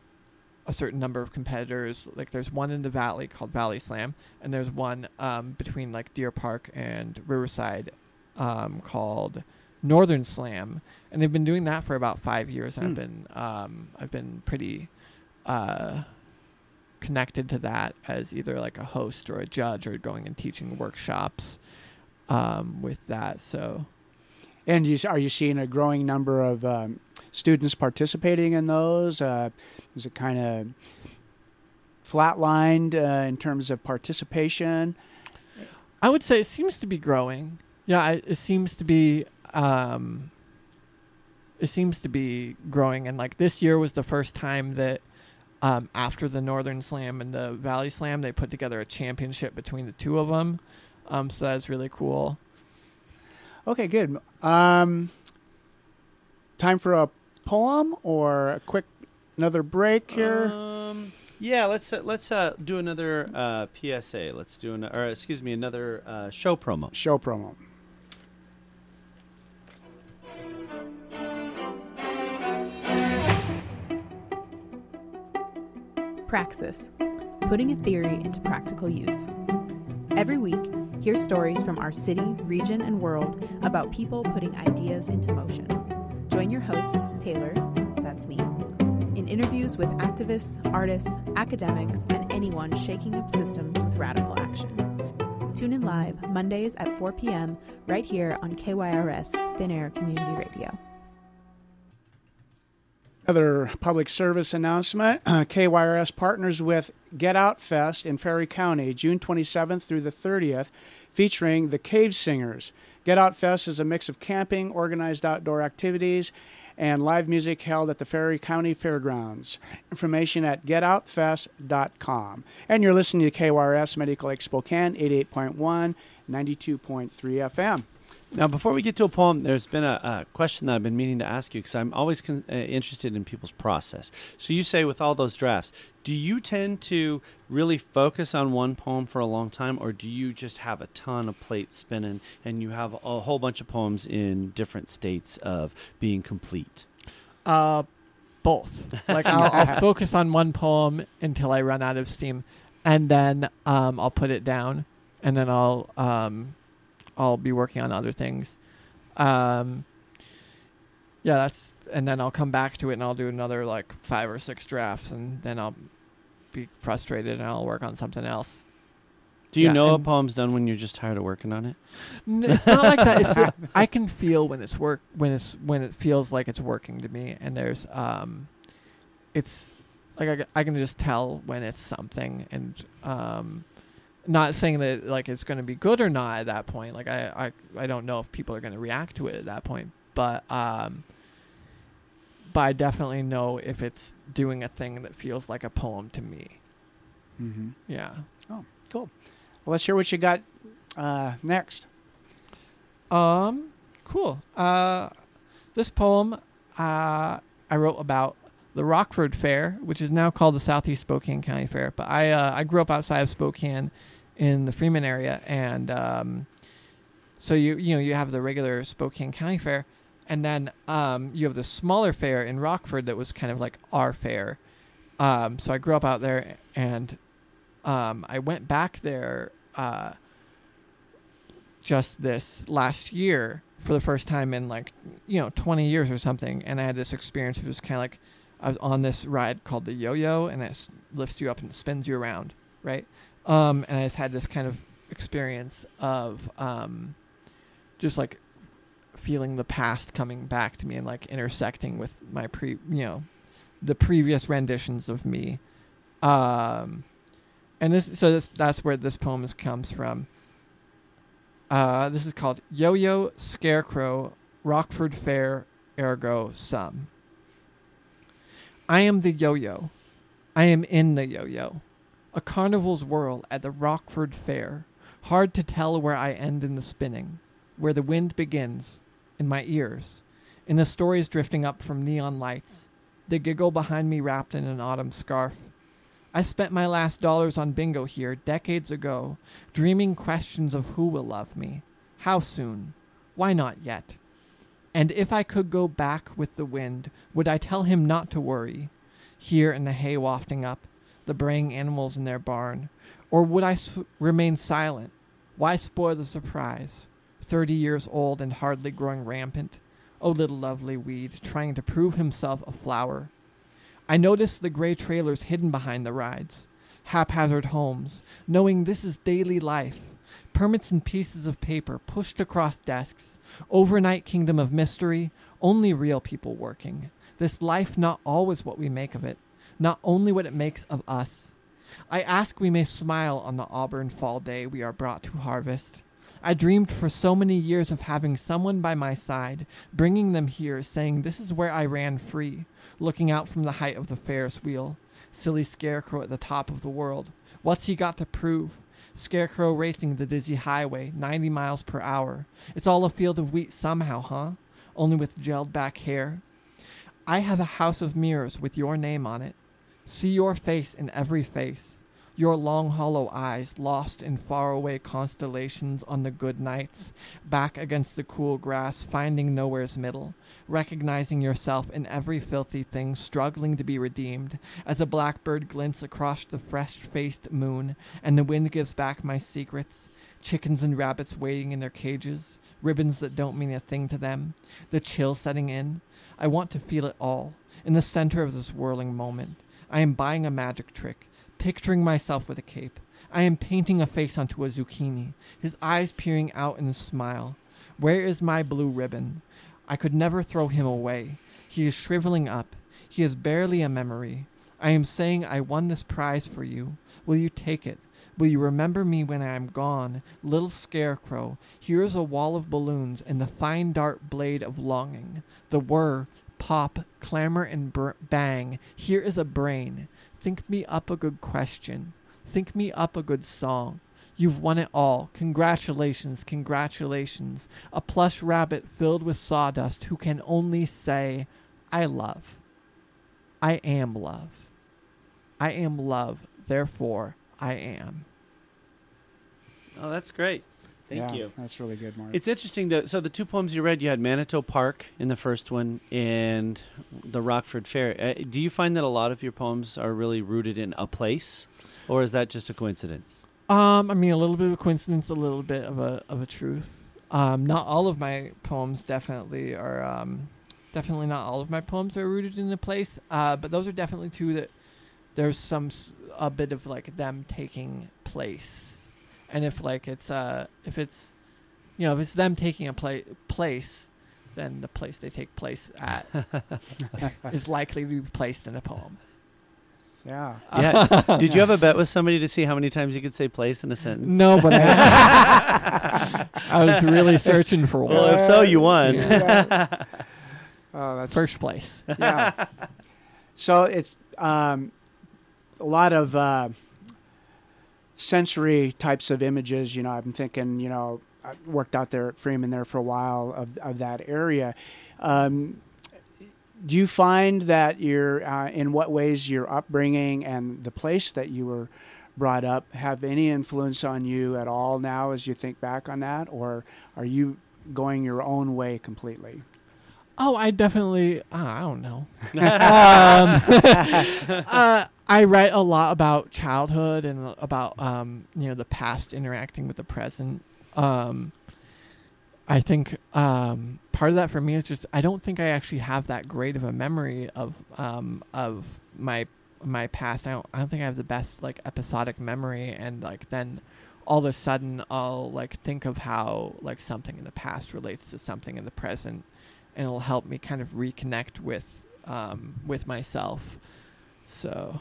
a certain number of competitors. Like there's one in the valley called Valley Slam, and there's one um, between like Deer Park and Riverside um, called Northern Slam, and they've been doing that for about five years. And I've Hmm. been um, I've been pretty uh, connected to that as either like a host or a judge or going and teaching workshops um, with that. So And you, are you seeing a growing number of um, students participating in those? Uh, is it kind of flatlined uh, in terms of participation? I would say it seems to be growing. Yeah, I, it seems to be. Um, it seems to be growing, and like this year was the first time that um, after the Northern Slam and the Valley Slam, they put together a championship between the two of them. Um, so that's really cool. Okay, good. Um, time for a poem or a quick another break here. Um, yeah, let's uh, let's uh, do another uh, PSA. Let's do an, or excuse me, another uh, show promo. Show promo. Praxis Putting a Theory into Practical Use. Every week, hear stories from our city, region, and world about people putting ideas into motion. Join your host, Taylor, that's me, in interviews with activists, artists, academics, and anyone shaking up systems with radical action. Tune in live Mondays at 4 p.m. right here on KYRS Thin Air Community Radio. Another public service announcement. Uh, KYRS partners with Get Out Fest in Ferry County, June 27th through the 30th, featuring the Cave Singers. Get Out Fest is a mix of camping, organized outdoor activities, and live music held at the Ferry County Fairgrounds. Information at getoutfest.com. And you're listening to KYRS Medical Lake Spokane, 88.1, 92.3 FM. Now, before we get to a poem, there's been a, a question that I've been meaning to ask you because I'm always con- uh, interested in people's process. So, you say with all those drafts, do you tend to really focus on one poem for a long time, or do you just have a ton of plates spinning and you have a whole bunch of poems in different states of being complete? Uh, both. Like I'll, I'll focus on one poem until I run out of steam, and then um, I'll put it down, and then I'll um, I'll be working on other things. Um, yeah, that's and then I'll come back to it and I'll do another like five or six drafts, and then I'll be frustrated and I'll work on something else. Do you Yeah, know a poem's done when you're just tired of working on it? N- It's not like that. It's I can feel when it's work when it's when it feels like it's working to me, and there's um, it's like I, I can just tell when it's something, and um, not saying that like it's going to be good or not at that point. Like I I I don't know if people are going to react to it at that point, but um, but I definitely know if it's doing a thing that feels like a poem to me. Mm-hmm. Yeah. Oh, cool. Well, let's hear what you got uh, next. Um, cool. Uh, this poem uh, I wrote about the Rockford Fair, which is now called the Southeast Spokane County Fair. But I uh, I grew up outside of Spokane, in the Freeman area, and um, so you you know you have the regular Spokane County Fair, and then um, you have the smaller fair in Rockford that was kind of like our fair. Um, so I grew up out there, and um, I went back there. Uh, just this last year for the first time in like you know 20 years or something and i had this experience it was kind of like i was on this ride called the yo-yo and it lifts you up and spins you around right? Um and i just had this kind of experience of um just like feeling the past coming back to me and like intersecting with my pre you know the previous renditions of me. Um and this so this that's where this poem comes from. Uh, this is called Yo Yo Scarecrow Rockford Fair Ergo Sum. I am the yo yo. I am in the yo yo. A carnival's whirl at the Rockford Fair. Hard to tell where I end in the spinning, where the wind begins, in my ears, in the stories drifting up from neon lights, the giggle behind me wrapped in an autumn scarf. I spent my last dollars on bingo here decades ago, dreaming questions of who will love me, how soon, why not yet. And if I could go back with the wind, would I tell him not to worry, here in the hay wafting up, the braying animals in their barn, or would I remain silent? Why spoil the surprise? Thirty years old and hardly growing rampant, oh little lovely weed, trying to prove himself a flower. I noticed the gray trailers hidden behind the rides, haphazard homes, knowing this is daily life. Permits and pieces of paper pushed across desks, overnight kingdom of mystery, only real people working. This life not always what we make of it, not only what it makes of us. I ask we may smile on the auburn fall day we are brought to harvest. I dreamed for so many years of having someone by my side, bringing them here, saying, This is where I ran free, looking out from the height of the Ferris wheel. Silly scarecrow at the top of the world. What's he got to prove? Scarecrow racing the dizzy highway, 90 miles per hour. It's all a field of wheat somehow, huh? Only with gelled back hair. I have a house of mirrors with your name on it. See your face in every face. Your long hollow eyes lost in faraway constellations on the good nights, back against the cool grass, finding nowhere's middle, recognizing yourself in every filthy thing struggling to be redeemed, as a blackbird glints across the fresh faced moon, and the wind gives back my secrets, chickens and rabbits waiting in their cages, ribbons that don't mean a thing to them, the chill setting in. I want to feel it all, in the center of this whirling moment. I am buying a magic trick, picturing myself with a cape. I am painting a face onto a zucchini, his eyes peering out in a smile. Where is my blue ribbon? I could never throw him away. He is shriveling up. He is barely a memory. I am saying I won this prize for you. Will you take it? Will you remember me when I am gone? Little scarecrow, here is a wall of balloons and the fine dart blade of longing. The whir, pop, clamor, and br- bang. Here is a brain. Think me up a good question. Think me up a good song. You've won it all. Congratulations, congratulations. A plush rabbit filled with sawdust who can only say, I love. I am love. I am love, therefore I am. Oh, that's great. Thank Yeah, you. That's really good, Mark. It's interesting that so the two poems you read, you had Manitou Park in the first one and the Rockford Fair. Uh, do you find that a lot of your poems are really rooted in a place, or is that just a coincidence? Um, I mean, a little bit of a coincidence, a little bit of a of a truth. Um, not all of my poems definitely are. Um, definitely not all of my poems are rooted in a place. Uh, but those are definitely two that there's some a bit of like them taking place, and if like it's uh if it's you know if it's them taking a pla- place, then the place they take place at is likely to be placed in a poem. yeah. Yeah. Did you have a bet with somebody to see how many times you could say place in a sentence? No, but I, I was really searching for one. Well, if so, you won. Yeah. oh, that's First place. yeah. so it's um, a lot of uh, sensory types of images. You know, I've been thinking. You know, I worked out there at Freeman there for a while of of that area. Um, do you find that you're uh, in what ways your upbringing and the place that you were brought up have any influence on you at all now as you think back on that or are you going your own way completely Oh, I definitely. Uh, I don't know. um, uh, I write a lot about childhood and about um, you know the past interacting with the present. Um, I think um, part of that for me is just I don't think I actually have that great of a memory of um, of my my past. I don't I don't think I have the best like episodic memory, and like then all of a sudden I'll like think of how like something in the past relates to something in the present, and it'll help me kind of reconnect with um, with myself. So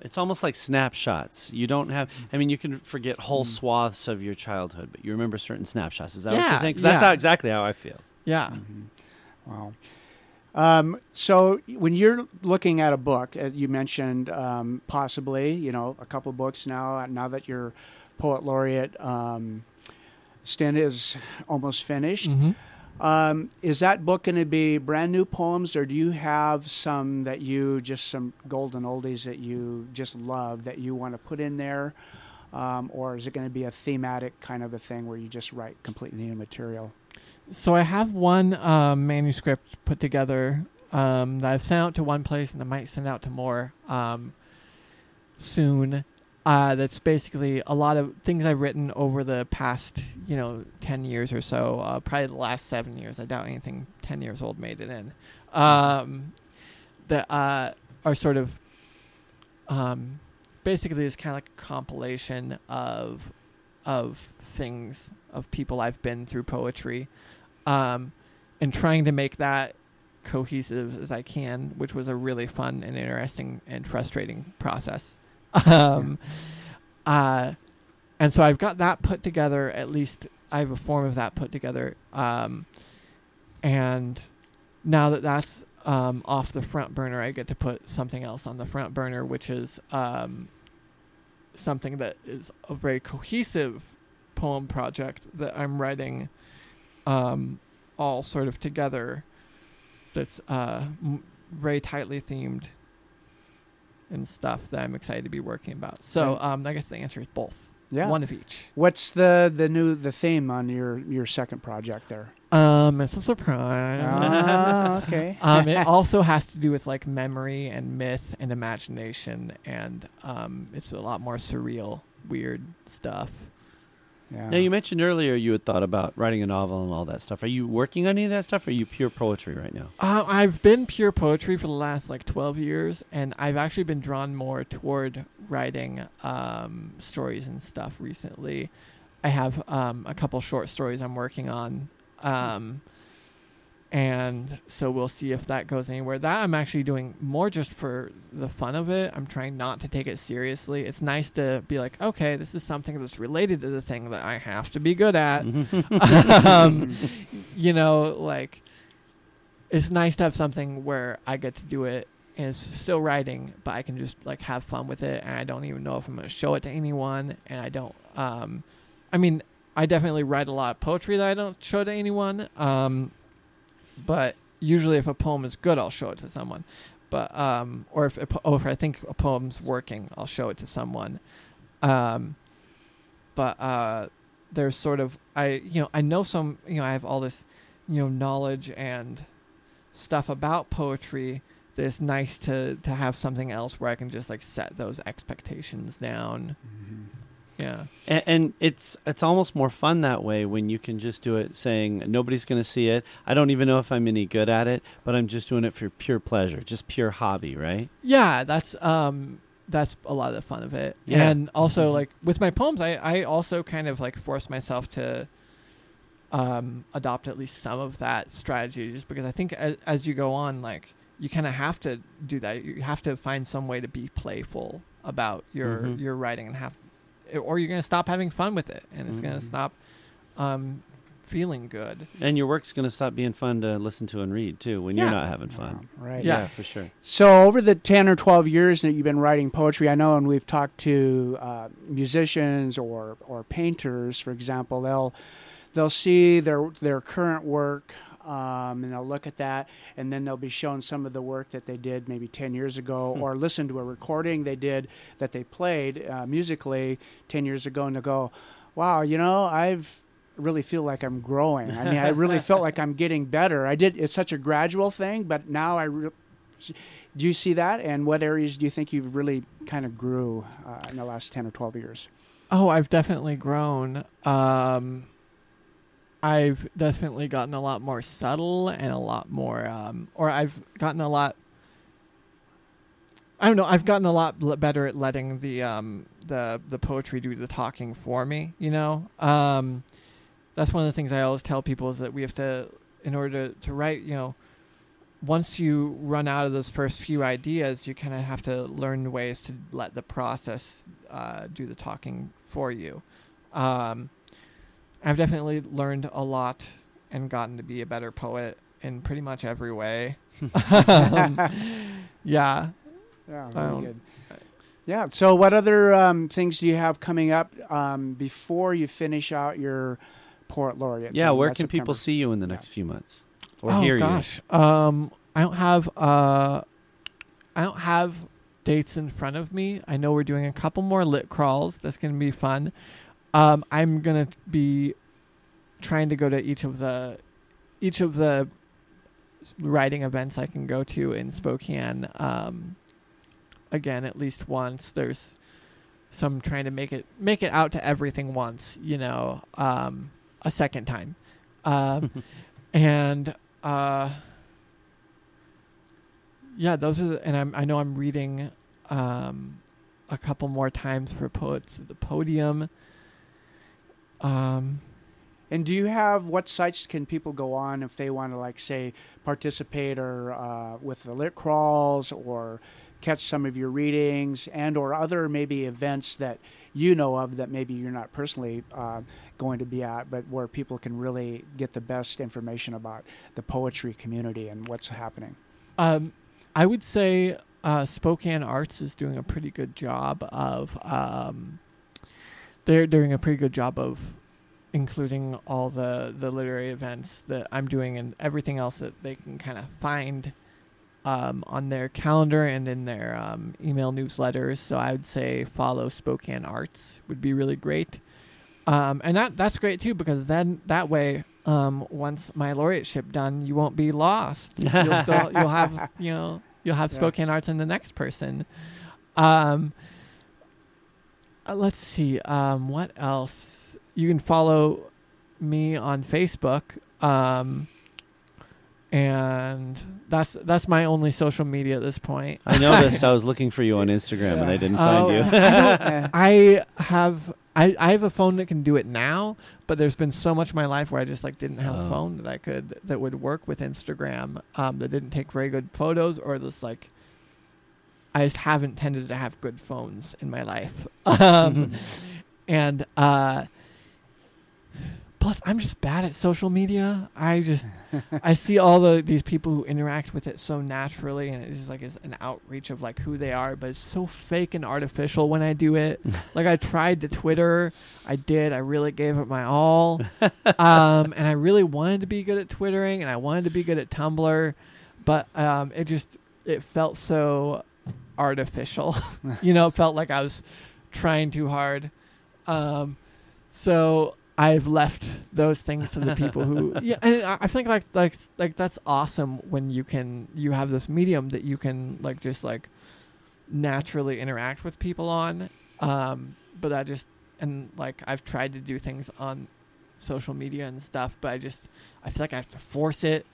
It's almost like snapshots. You don't have. I mean, you can forget whole Mm. swaths of your childhood, but you remember certain snapshots. Is that what you're saying? 'Cause that's yeah. how exactly how I feel. yeah. Mhm. Wow. Um, so when you're looking at a book, as you mentioned, um, possibly, you know, a couple books now. Now that your poet laureate um, stint is almost finished, Mhm. Um, is that book going to be brand new poems, or do you have some that you just some golden oldies that you just love that you want to put in there, um, or is it going to be a thematic kind of a thing where you just write completely new material? So I have one um, manuscript put together um, that I've sent out to one place, and I might send out to more um, soon. Uh, that's basically a lot of things I've written over the past, you know, ten years or so. Uh, probably the last seven years. I doubt anything ten years old made it in. Um, that uh, are sort of um, basically this kind of like compilation of of things of people I've been through poetry, um, and trying to make that cohesive as I can, which was a really fun and interesting and frustrating process. Um, uh, and so I've got that put together. At least I have a form of that put together. Um, and now that that's um, off the front burner, I get to put something else on the front burner, which is um, something that is a very cohesive poem project that I'm writing um, all sort of together that's uh, m- very tightly themed and stuff that I'm excited to be working about. So Right. um, I guess the answer is both. Yeah. One of each. What's the the new the theme on your your second project there? Um, it's a surprise. Ah, okay. um, it also has to do with like memory and myth and imagination, and um, it's a lot more surreal, weird stuff. Yeah. Now, you mentioned earlier you had thought about writing a novel and all that stuff. Are you working on any of that stuff, or are you pure poetry right now? Uh, I've been pure poetry for the last like 12 years, and I've actually been drawn more toward writing um, stories and stuff recently. I have um, a couple short stories I'm working on, um, and so we'll see if that goes anywhere. That I'm actually doing more just for the fun of it. I'm trying not to take it seriously. It's nice to be like, okay, this is something that's related to the thing that I have to be good at. um, you know, like it's nice to have something where I get to do it and it's still writing, but I can just like have fun with it, and I don't even know if I'm gonna show it to anyone, and I don't. Um, I mean, I definitely write a lot of poetry that I don't show to anyone. Um, but usually, if a poem is good, I'll show it to someone. But um, or if or if I think a poem's working, I'll show it to someone. Um, but uh, there's sort of I you know I know some you know I have all this you know knowledge and stuff about poetry that it's nice to to have something else where I can just like set those expectations down. Yeah. And, and it's it's almost more fun that way when you can just do it saying nobody's going to see it. I don't even know if I'm any good at it, but I'm just doing it for pure pleasure, just pure hobby, right? Yeah, that's um that's a lot of the fun of it. Yeah. And also Mhm. like with my poems I I also kind of like force myself to um adopt at least some of that strategy just because I think as, as you go on like you kind of have to do that. You have to find some way to be playful about your Mhm. your writing and have or you're going to stop having fun with it and it's going Mhm. to stop um feeling good. And your work's going to stop being fun to listen to and read too when Yeah. you're not having fun. Right. Yeah. for sure. So over the ten or twelve years that you've been writing poetry, I know, and we've talked to uh, musicians or or painters, for example, they'll they'll see their their current work. Um, and they'll look at that, and then they'll be shown some of the work that they did maybe 10 years ago, Hmm. or listen to a recording they did that they played uh, musically 10 years ago, and they'll go, Wow, you know, I've really feel like I'm growing. I mean, I really felt like I'm getting better. I did, it's such a gradual thing, but now I re- do you see that? And what areas do you think you've really kind of grew uh, in the last 10 or 12 years? Oh, I've definitely grown. Um, I've definitely gotten a lot more subtle and a lot more, um, or I've gotten a lot. I don't know. I've gotten a lot better at letting the um, the the poetry do the talking for me. You know, um, that's one of the things I always tell people is that we have to, in order to, to write, you know, once you run out of those first few ideas, you kind of have to learn ways to let the process uh, do the talking for you. Um, I've definitely learned a lot and gotten to be a better poet in pretty much every way. um, yeah. Yeah, very Um, good. Yeah. So, what other um, things do you have coming up um, before you finish out your poet laureate? Yeah, where That's can people see you in the next few months or oh hear gosh. Um, I don't have uh, I don't have dates in front of me. I know we're doing a couple more lit crawls. That's gonna be fun. Um, I'm gonna be trying to go to each of the each of the writing events I can go to in Spokane. Um, again, at least once. There's some trying to make it make it out to everything once. You know, um, a second time. Um, and uh yeah those are the, and I'm, i know i'm reading um a couple more times for poets at the podium um And do you have what sites can people go on if they want to, like, say, participate or uh, with the lit crawls or catch some of your readings and or other maybe events that you know of that maybe you're not personally uh, going to be at, but where people can really get the best information about the poetry community and what's happening. um i would say uh spokane arts is doing a pretty good job of um they're doing a pretty good job of including all the the literary events that i'm doing and everything else that they can kind of find um, on their calendar and in their um, email newsletters. So I would say follow Spokane Arts would be really great. Um, and that that's great too because then that way, um, once my laureateship done, you won't be lost. You'll still you'll have you know you'll have Yeah. Spokane Arts in the next person. Um, uh, let's see. Um, what else? You can follow me on Facebook. Um, and that's that's my only social media at this point. I noticed I was looking for you on Instagram and I didn't find Oh, you. I, I have I, I have a phone that can do it now, but there's been so much of my life where I just like didn't have a Oh. phone that I could that would work with Instagram um, that didn't take very good photos or just like I just haven't tended to have good phones in my life. Um, and uh, plus I'm just bad at social media. I just I see all the these people who interact with it so naturally, and it's just like it's an outreach of like who they are, but it's so fake and artificial when I do it. like I tried to Twitter, I did, I really gave it my all, um, and I really wanted to be good at twittering, and I wanted to be good at Tumblr, but um, it just it felt so artificial. you know, it felt like I was trying too hard. Um, so I've left those things to the people who yeah, and I I think like like like that's awesome when you can you have this medium that you can like just like naturally interact with people on. Um, but I just and like I've tried to do things on social media and stuff, but I just I feel like I have to force it,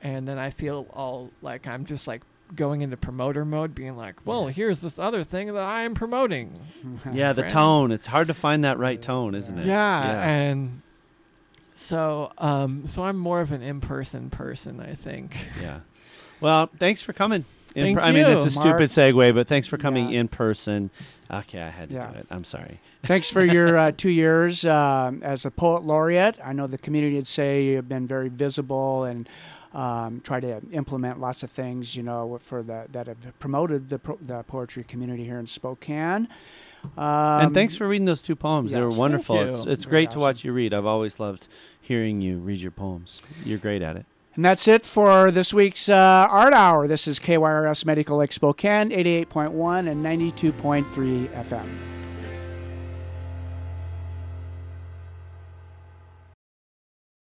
and then I feel all like I'm just like going into promoter mode, being like, well, here's this other thing that I am promoting. Yeah, the Friend. tone. It's hard to find that right tone, isn't it? Yeah, and so um so I'm more of an in-person person, I think. Yeah. Well, thanks for coming. In Thank per- I mean, it's a. Mark. stupid segue, but thanks for coming Yeah. in person. Okay, I had to Yeah. do it. I'm sorry. Thanks for your uh, two years um as a poet laureate. I know the community would say you've been very visible and um, try to implement lots of things, you know, for the that have promoted the pro- the poetry community here in Spokane. Um, and thanks for reading those two poems. they were wonderful. It's, it's Very great to watch you read. I've always loved hearing you read your poems. You're great at it. And that's it for this week's uh, Art Hour. This is KYRS Medical Lake Spokane, 88.1 and 92.3 FM.